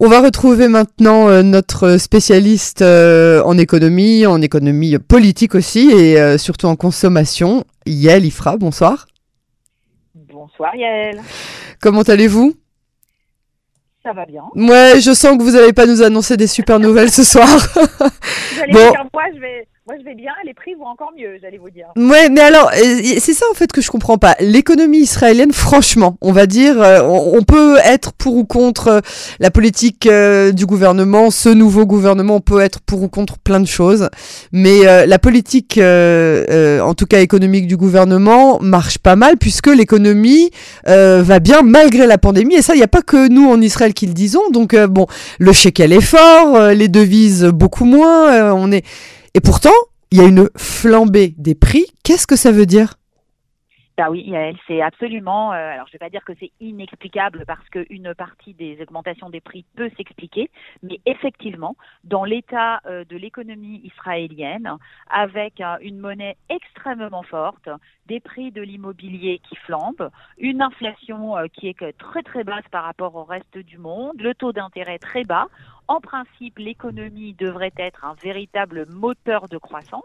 On va retrouver maintenant euh, notre spécialiste euh, en économie, en économie politique aussi et euh, surtout en consommation, Yael Ifra. Bonsoir. Bonsoir Yael. Comment allez-vous? Ça va bien. Ouais, je sens que vous n'allez pas nous annoncer des super nouvelles ce soir. Vous allez Bon. dire, moi je vais, moi je vais bien, les prix vont encore mieux, j'allais vous dire. Ouais, mais alors, euh, c'est ça en fait que je comprends pas. L'économie israélienne, franchement, on va dire, euh, on, peut être pour ou contre euh, la politique du gouvernement, ce nouveau gouvernement, on peut être pour ou contre plein de choses, mais la politique, en tout cas économique du gouvernement, marche pas mal puisque l'économie va bien malgré la pandémie. Et ça, il n'y a pas que nous en Israël qui le disons. Donc bon, le shekel est fort, les devises beaucoup moins. on est et pourtant, il y a une flambée des prix. Qu'est-ce que ça veut dire? Bah oui, c'est absolument. euh, alors je vais pas dire que c'est inexplicable parce qu'une partie des augmentations des prix peut s'expliquer, mais effectivement, dans l'état euh, de l'économie israélienne, avec une monnaie extrêmement forte, des prix de l'immobilier qui flambent, une inflation euh, qui est très très basse par rapport au reste du monde, le taux d'intérêt très bas. En principe, l'économie devrait être un véritable moteur de croissance.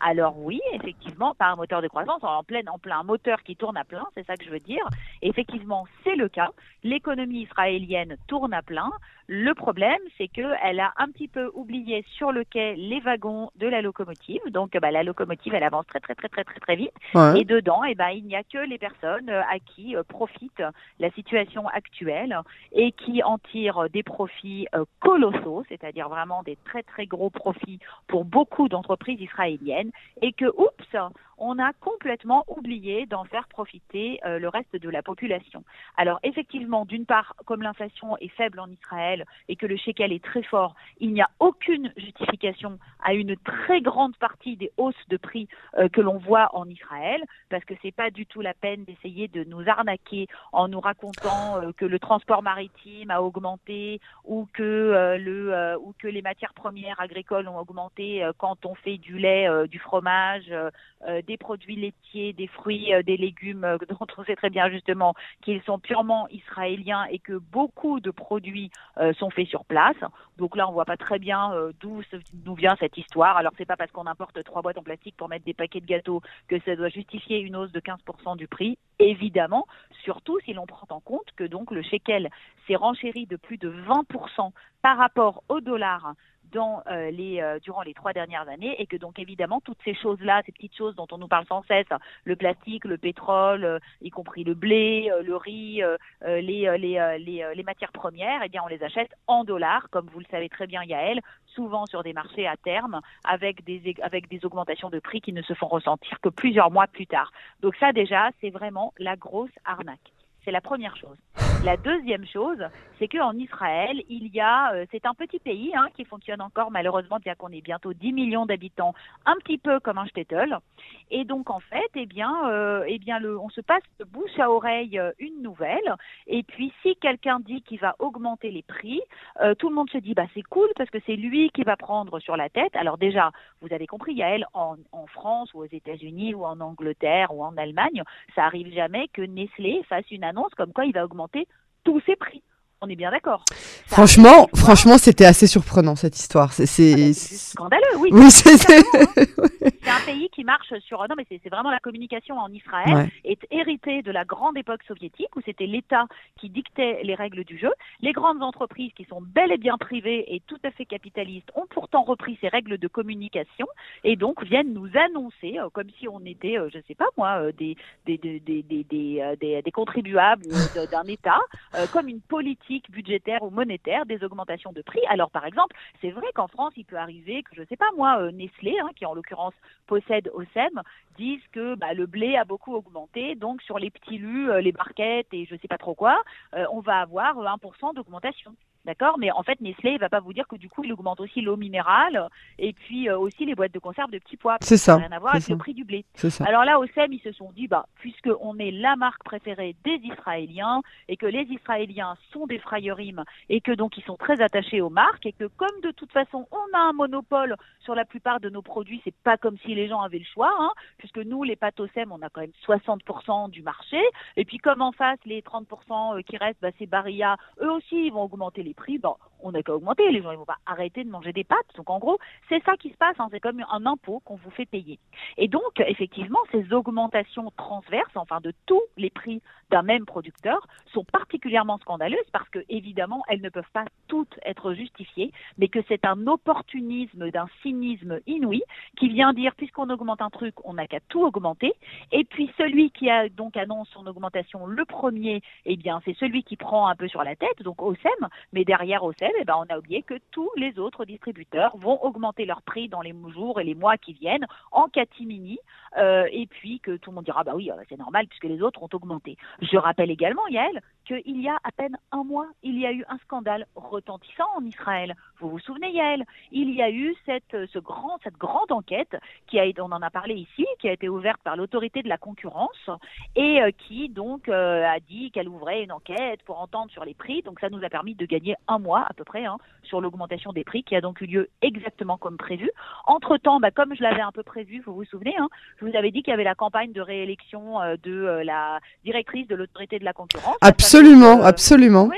Alors oui, effectivement, pas un moteur de croissance, en plein, en plein un moteur qui tourne à plein, c'est ça que je veux dire. Effectivement, c'est le cas. L'économie israélienne tourne à plein. Le problème, c'est qu'elle a un petit peu oublié sur le quai les wagons de la locomotive. Donc, bah, la locomotive, elle avance très, très, très, très, très, très vite. Et dedans, eh ben, il n'y a que les personnes euh, à qui euh, profite la situation actuelle et qui en tirent des profits euh, colossaux, c'est-à-dire vraiment des très très gros profits pour beaucoup d'entreprises israéliennes et que, oups, on a complètement oublié d'en faire profiter euh, le reste de la population. Alors effectivement, d'une part, comme l'inflation est faible en Israël et que le shekel est très fort, il n'y a aucune justification à une très grande partie des hausses de prix euh, que l'on voit en Israël, parce que c'est pas du tout la peine d'essayer de nous arnaquer en nous racontant euh, que le transport maritime a augmenté ou que ou que les matières premières agricoles ont augmenté quand on fait du lait, du fromage, euh, des produits laitiers, des fruits, euh, des légumes euh, dont on sait très bien justement qu'ils sont purement israéliens et que beaucoup de produits euh, sont faits sur place. Donc là, on voit pas très bien d'où vient cette histoire. Alors c'est pas parce qu'on importe trois boîtes en plastique pour mettre des paquets de gâteaux que ça doit justifier une hausse de 15% du prix. Évidemment, surtout si l'on prend en compte que donc le shekel s'est renchéri de plus de 20% par rapport au dollar euh, euh, durant les trois dernières années et que donc évidemment toutes ces choses là ces petites choses dont on nous parle sans cesse le plastique le pétrole euh, y compris le blé le riz les les les, matières premières eh bien on les achète en dollars comme vous le savez très bien Yael souvent sur des marchés à terme avec des avec des augmentations de prix qui ne se font ressentir que plusieurs mois plus tard donc ça déjà c'est vraiment la grosse arnaque c'est la première chose. La deuxième chose, c'est qu'en Israël, il y a, euh, c'est un petit pays hein, qui fonctionne encore malheureusement, bien qu'on ait bientôt 10 millions d'habitants, un petit peu comme un shtetl. Et donc en fait, eh bien, euh, eh bien, le, on se passe de bouche à oreille euh, une nouvelle. Et puis si quelqu'un dit qu'il va augmenter les prix, euh, tout le monde se dit bah c'est cool parce que c'est lui qui va prendre sur la tête. Alors déjà, vous avez compris, Yael, en, en France ou aux États-Unis ou en Angleterre ou en Allemagne, ça arrive jamais que Nestlé fasse une annonce comme quoi il va augmenter tous ses prix. On est bien d'accord. Franchement, franchement, c'était assez surprenant cette histoire. C'est, Ah scandaleux, oui. oui, c'est, un pays qui marche sur. Non, mais c'est vraiment la communication en Israël Ouais. est héritée de la grande époque soviétique où c'était l'État qui dictait les règles du jeu. Les grandes entreprises qui sont bel et bien privées et tout à fait capitalistes ont pourtant repris ces règles de communication et donc viennent nous annoncer euh, comme si on était, euh, je sais pas moi, euh, des des des des des, contribuables d'un État comme une politique budgétaire ou monétaire des augmentations de prix. Alors par exemple, c'est vrai qu'en France, il peut arriver que je sais pas moi, euh, Nestlé, hein, qui en l'occurrence possède OSEM, disent que bah, le blé a beaucoup augmenté, donc sur les petits lus, euh, les barquettes et je sais pas trop quoi, euh, on va avoir euh, 1% d'augmentation. D'accord? Mais en fait, Nestlé, il va pas vous dire que du coup, il augmente aussi l'eau minérale et puis euh, aussi les boîtes de conserve de petits pois. C'est Ça ça, n'a rien à voir avec ça. le prix du blé. c'est ça. Alors là, au SEM, ils se sont dit, bah, puisque on est la marque préférée des Israéliens et que les Israéliens sont des frayerim et que donc ils sont très attachés aux marques et que comme de toute façon on a un monopole sur la plupart de nos produits, c'est pas comme si les gens avaient le choix, hein, puisque nous, les pâtes au SEM, on a quand même 60% du marché. Et puis comme en face, les 30% qui restent, bah, c'est Barilla, eux aussi, ils vont augmenter les les prix, bon, on n'a qu'à augmenter. Les gens ne vont pas arrêter de manger des pâtes. Donc en gros, c'est ça qui se passe. Hein. c'est comme un impôt qu'on vous fait payer. Et donc effectivement, ces augmentations transverses, enfin de tous les prix d'un même producteur, sont particulièrement scandaleuses parce que évidemment, elles ne peuvent pas toutes être justifiées, mais que c'est un opportunisme, d'un cynisme inouï qui vient dire puisqu'on augmente un truc, on n'a qu'à tout augmenter. Et puis celui qui a donc annonce son augmentation le premier, eh bien c'est celui qui prend un peu sur la tête, donc OSEM, mais derrière OSEM, eh ben, on a oublié que tous les autres distributeurs vont augmenter leur prix dans les jours et les mois qui viennent en catimini, euh, et puis que tout le monde dira bah oui, euh, c'est normal puisque les autres ont augmenté. Je rappelle également, Yael, qu'il y a à peine un mois, il y a eu un scandale retentissant en Israël. Vous vous souvenez, Yael? Il y a eu cette, ce grand, cette grande enquête qui a, on en a parlé ici, qui a été ouverte par l'autorité de la concurrence et euh, qui donc a dit qu'elle ouvrait une enquête pour entendre sur les prix. Donc ça nous a permis de gagner un mois à peu près hein, sur l'augmentation des prix qui a donc eu lieu exactement comme prévu. Entre-temps, bah, comme je l'avais un peu prévu, vous vous souvenez, hein, je vous avais dit qu'il y avait la campagne de réélection euh, de euh, la directrice de l'autorité de la concurrence. Absolument, euh, absolument.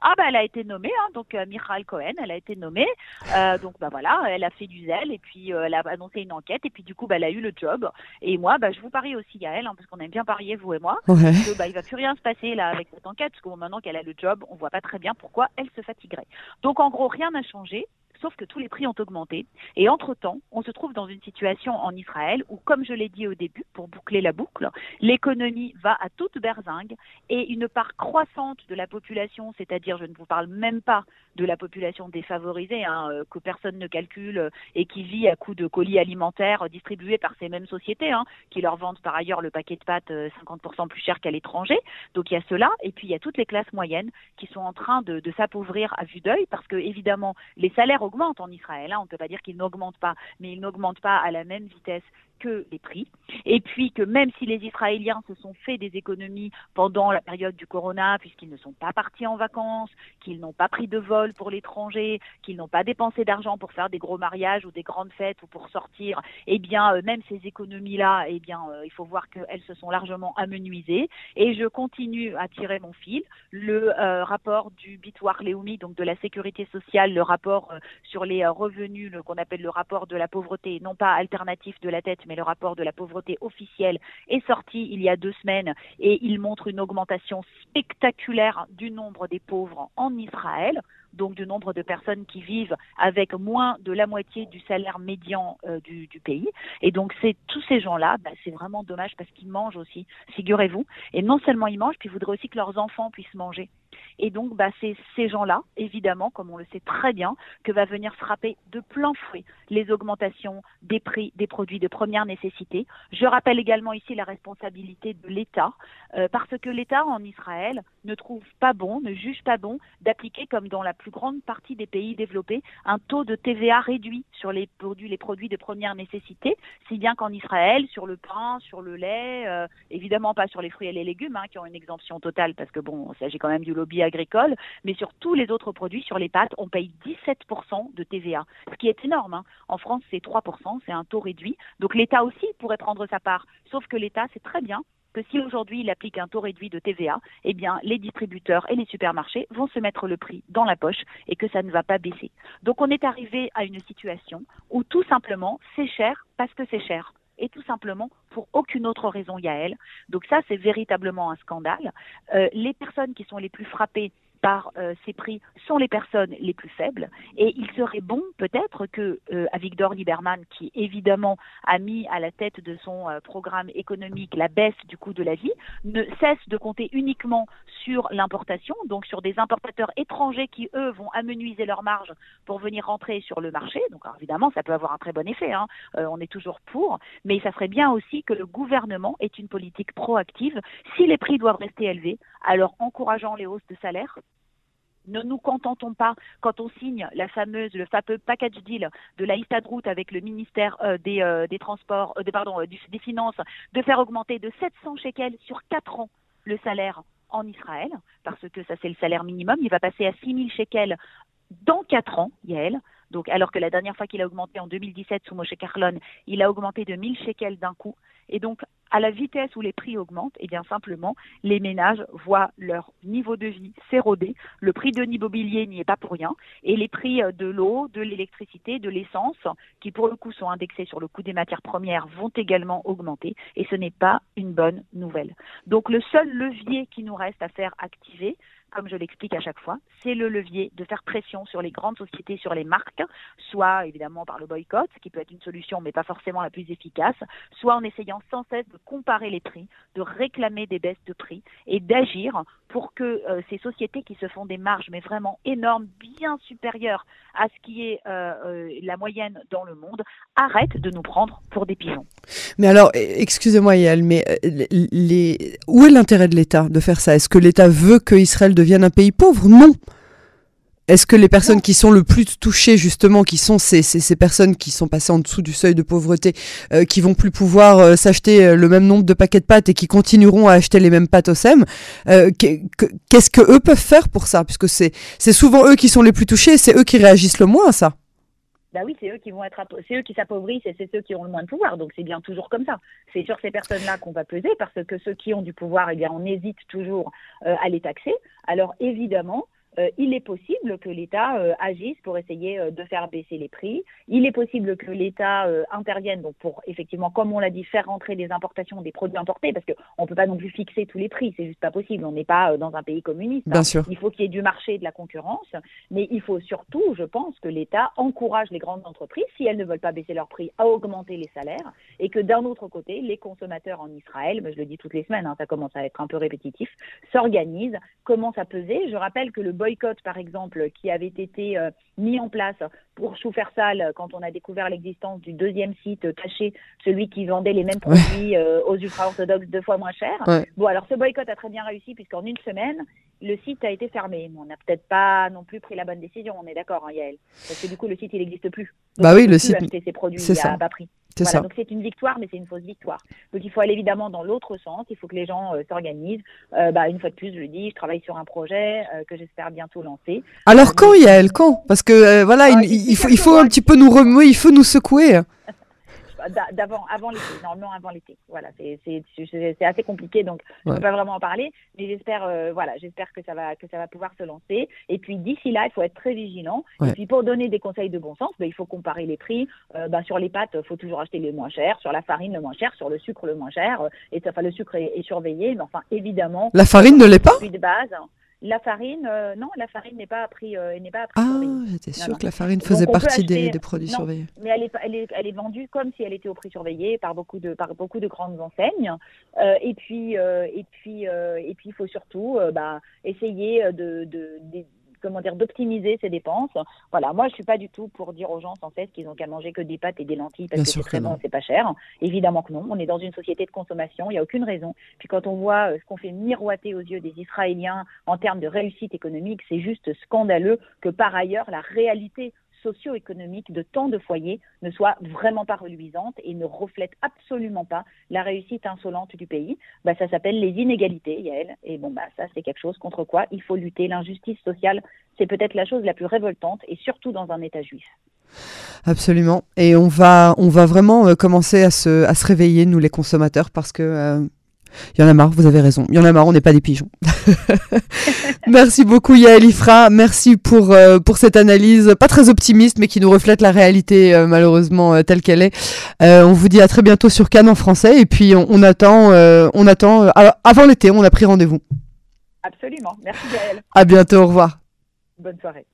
Ah bah elle a été nommée, hein, donc euh, Michal Cohen, elle a été nommée. Euh, donc bah voilà, elle a fait du zèle et puis elle a annoncé une enquête et puis du coup bah, elle a eu le job. Et moi bah je vous parie aussi à elle, hein, parce qu'on aime bien parier vous et moi, ouais. que bah il va plus rien se passer là avec cette enquête, parce que maintenant qu'elle a le job, on voit pas très bien pourquoi elle se fatiguerait. Donc en gros rien n'a changé sauf que tous les prix ont augmenté. Et entre-temps, on se trouve dans une situation en Israël où, comme je l'ai dit au début, pour boucler la boucle, l'économie va à toute berzingue et une part croissante de la population, c'est-à-dire, je ne vous parle même pas de la population défavorisée, hein, euh, que personne ne calcule et qui vit à coup de colis alimentaires distribués par ces mêmes sociétés, hein, qui leur vendent par ailleurs le paquet de pâtes 50% euh, plus cher qu'à l'étranger. Donc il y a cela, et puis il y a toutes les classes moyennes qui sont en train de, s'appauvrir à vue d'œil, parce que évidemment, les salaires augmente en Israël. Hein. On ne peut pas dire qu'il n'augmente pas, mais il n'augmente pas à la même vitesse que les prix. Et puis que même si les Israéliens se sont fait des économies pendant la période du corona, puisqu'ils ne sont pas partis en vacances, qu'ils n'ont pas pris de vol pour l'étranger, qu'ils n'ont pas dépensé d'argent pour faire des gros mariages ou des grandes fêtes ou pour sortir, eh bien euh, même ces économies-là, eh bien euh, il faut voir qu'elles se sont largement amenuisées. Et je continue à tirer mon fil. Le euh, rapport du Bitoir Leumi, donc de la sécurité sociale, le rapport sur les revenus, qu'on appelle le rapport de la pauvreté, non pas alternatif de la tête, mais le rapport de la pauvreté officielle, est sorti il y a deux semaines et il montre une augmentation spectaculaire du nombre des pauvres en Israël donc du nombre de personnes qui vivent avec moins de la moitié du salaire médian euh, du, pays. Et donc c'est tous ces gens-là, bah, c'est vraiment dommage parce qu'ils mangent aussi, figurez-vous. Et non seulement ils mangent, puis ils voudraient aussi que leurs enfants puissent manger. Et donc, bah, c'est ces gens-là, évidemment, comme on le sait très bien, que va venir frapper de plein fouet les augmentations des prix des produits de première nécessité. Je rappelle également ici la responsabilité de l'État, euh, parce que l'État en Israël ne trouve pas bon, ne juge pas bon d'appliquer, comme dans la plus grande partie des pays développés, un taux de TVA réduit sur les produits, les produits de première nécessité, si bien qu'en Israël, sur le pain, sur le lait, euh, évidemment pas sur les fruits et les légumes, hein, qui ont une exemption totale, parce que bon, il s'agit quand même du lobby agricole, mais sur tous les autres produits, sur les pâtes, on paye 17% de TVA, ce qui est énorme. Hein. En France, c'est 3%, c'est un taux réduit. Donc l'État aussi pourrait prendre sa part, sauf que l'État, c'est très bien que si aujourd'hui il applique un taux réduit de TVA, eh bien les distributeurs et les supermarchés vont se mettre le prix dans la poche et que ça ne va pas baisser. Donc on est arrivé à une situation où tout simplement c'est cher parce que c'est cher et tout simplement pour aucune autre raison, Yael. Donc ça, c'est véritablement un scandale. Euh, les personnes qui sont les plus frappées par euh, ces prix sont les personnes les plus faibles. Et il serait bon peut-être que euh, Avigdor Lieberman, qui évidemment a mis à la tête de son euh, programme économique la baisse du coût de la vie, ne cesse de compter uniquement sur l'importation, donc sur des importateurs étrangers qui, eux, vont amenuiser leurs marges pour venir rentrer sur le marché. Donc évidemment, ça peut avoir un très bon effet, hein. Euh, on est toujours pour, mais ça serait bien aussi que le gouvernement ait une politique proactive. Si les prix doivent rester élevés, alors encourageant les hausses de salaire, ne nous contentons pas quand on signe la fameuse, le fameux package deal de la route avec le ministère euh, des, euh, des, Transports, euh, pardon, des Finances, de faire augmenter de 700 shekels sur 4 ans le salaire en Israël, parce que ça c'est le salaire minimum. Il va passer à 6 000 shekels dans 4 ans, Yael. Donc, alors que la dernière fois qu'il a augmenté en 2017 sous Moshe Carlon, il a augmenté de 1000 shekels d'un coup. Et donc, à la vitesse où les prix augmentent, et eh bien simplement, les ménages voient leur niveau de vie s'éroder. Le prix de l'immobilier n'y est pas pour rien. Et les prix de l'eau, de l'électricité, de l'essence, qui pour le coup sont indexés sur le coût des matières premières, vont également augmenter. Et ce n'est pas une bonne nouvelle. Donc le seul levier qui nous reste à faire activer, comme je l'explique à chaque fois, c'est le levier de faire pression sur les grandes sociétés, sur les marques, soit évidemment par le boycott, ce qui peut être une solution mais pas forcément la plus efficace, soit en essayant sans cesse de comparer les prix, de réclamer des baisses de prix et d'agir pour que euh, ces sociétés qui se font des marges mais vraiment énormes, bien supérieures à ce qui est euh, euh, la moyenne dans le monde, arrêtent de nous prendre pour des pigeons. Mais alors, excusez-moi Yael, mais où est l'intérêt de l'État de faire ça? Est-ce que l'État veut que Israël devienne un pays pauvre? Non. Est-ce que les personnes qui sont le plus touchées, justement, qui sont ces, ces, personnes qui sont passées en dessous du seuil de pauvreté, euh, qui vont plus pouvoir euh, s'acheter euh, le même nombre de paquets de pâtes et qui continueront à acheter les mêmes pâtes au SEM, qu'est-ce que eux peuvent faire pour ça? Puisque c'est souvent eux qui sont les plus touchés, c'est eux qui réagissent le moins à ça. Bah oui, c'est eux qui vont être, c'est eux qui s'appauvrissent et c'est ceux qui ont le moins de pouvoir. Donc c'est bien toujours comme ça. C'est sur ces personnes-là qu'on va peser parce que ceux qui ont du pouvoir, eh bien, on hésite toujours à les taxer. Alors évidemment, euh, il est possible que l'État euh, agisse pour essayer euh, de faire baisser les prix. Il est possible que l'État intervienne donc pour effectivement, comme on l'a dit, faire rentrer des importations des produits importés, parce qu'on ne peut pas non plus fixer tous les prix, c'est juste pas possible. On n'est pas dans un pays communiste. Bien sûr. Il faut qu'il y ait du marché de la concurrence, mais il faut surtout, je pense, que l'État encourage les grandes entreprises, si elles ne veulent pas baisser leurs prix, à augmenter les salaires, et que d'un autre côté, les consommateurs en Israël, mais je le dis toutes les semaines, hein, ça commence à être un peu répétitif, s'organisent, commencent à peser. Je rappelle que le boycott, par exemple, qui avait été euh, mis en place pour Choufersal quand on a découvert l'existence du deuxième site caché, celui qui vendait les mêmes produits euh, aux ultra-orthodoxes deux fois moins cher. Bon, alors ce boycott a très bien réussi puisqu'en une semaine, le site a été fermé. On n'a peut-être pas non plus pris la bonne décision, on est d'accord, hein, Yael Parce que du coup, le site, il n'existe plus. bah oui, le site. acheter ses produits à bas prix. Voilà, donc c'est une victoire, mais c'est une fausse victoire. Donc il faut aller évidemment dans l'autre sens. Il faut que les gens euh, s'organisent. Euh, bah, une fois de plus, je le dis, je travaille sur un projet euh, que j'espère bientôt lancer. Alors quand, Yael, quand? Parce que voilà, ah, il, faut, il faut un petit peu nous remuer, il faut nous secouer d'avant, avant l'été, normalement avant l'été. Voilà, c'est, c'est, assez compliqué, donc je ne peux pas vraiment en parler, mais j'espère, euh, voilà, j'espère que ça va, que ça va pouvoir se lancer. Et puis d'ici là, il faut être très vigilant. Et puis pour donner des conseils de bon sens, ben, il faut comparer les prix. Euh, ben, sur les pâtes, il faut toujours acheter les moins chers, sur la farine le moins cher, sur le sucre le moins cher. Et enfin, le sucre est, surveillé, mais enfin évidemment. La farine ne l'est pas? De base. La farine, euh, non, la farine n'est pas à prix, euh, n'est pas à prix Ah, j'étais sûre que la farine faisait partie des, produits surveillés. Mais elle est, elle, est, elle est, vendue comme si elle était au prix surveillé par beaucoup de, par beaucoup de grandes enseignes. Euh, et puis, et puis, et puis, il faut surtout bah, essayer de, de, de comment dire, d'optimiser ses dépenses. Voilà, moi je suis pas du tout pour dire aux gens sans cesse qu'ils ont qu'à manger que des pâtes et des lentilles parce que c'est très bon, c'est pas cher. Évidemment que non. On est dans une société de consommation, il n'y a aucune raison. Puis quand on voit euh, ce qu'on fait miroiter aux yeux des Israéliens en termes de réussite économique, c'est juste scandaleux que par ailleurs la réalité socio-économique de tant de foyers ne soit vraiment pas reluisante et ne reflète absolument pas la réussite insolente du pays. Bah, ça s'appelle les inégalités, Yael. Et bon, bah, ça, c'est quelque chose contre quoi il faut lutter. L'injustice sociale, c'est peut-être la chose la plus révoltante et surtout dans un État juif. Absolument. Et on va, on va vraiment euh, commencer à se, à se réveiller, nous les consommateurs, parce que euh, il y en a marre, vous avez raison. Il y en a marre, on n'est pas des pigeons. Merci beaucoup Yael Ifra. Merci pour, euh, pour cette analyse, pas très optimiste, mais qui nous reflète la réalité euh, malheureusement euh, telle qu'elle est. on vous dit à très bientôt sur Cannes en français et puis on, attend, on attend avant l'été, on a pris rendez-vous. Absolument. Merci Yael. À bientôt, au revoir. Bonne soirée.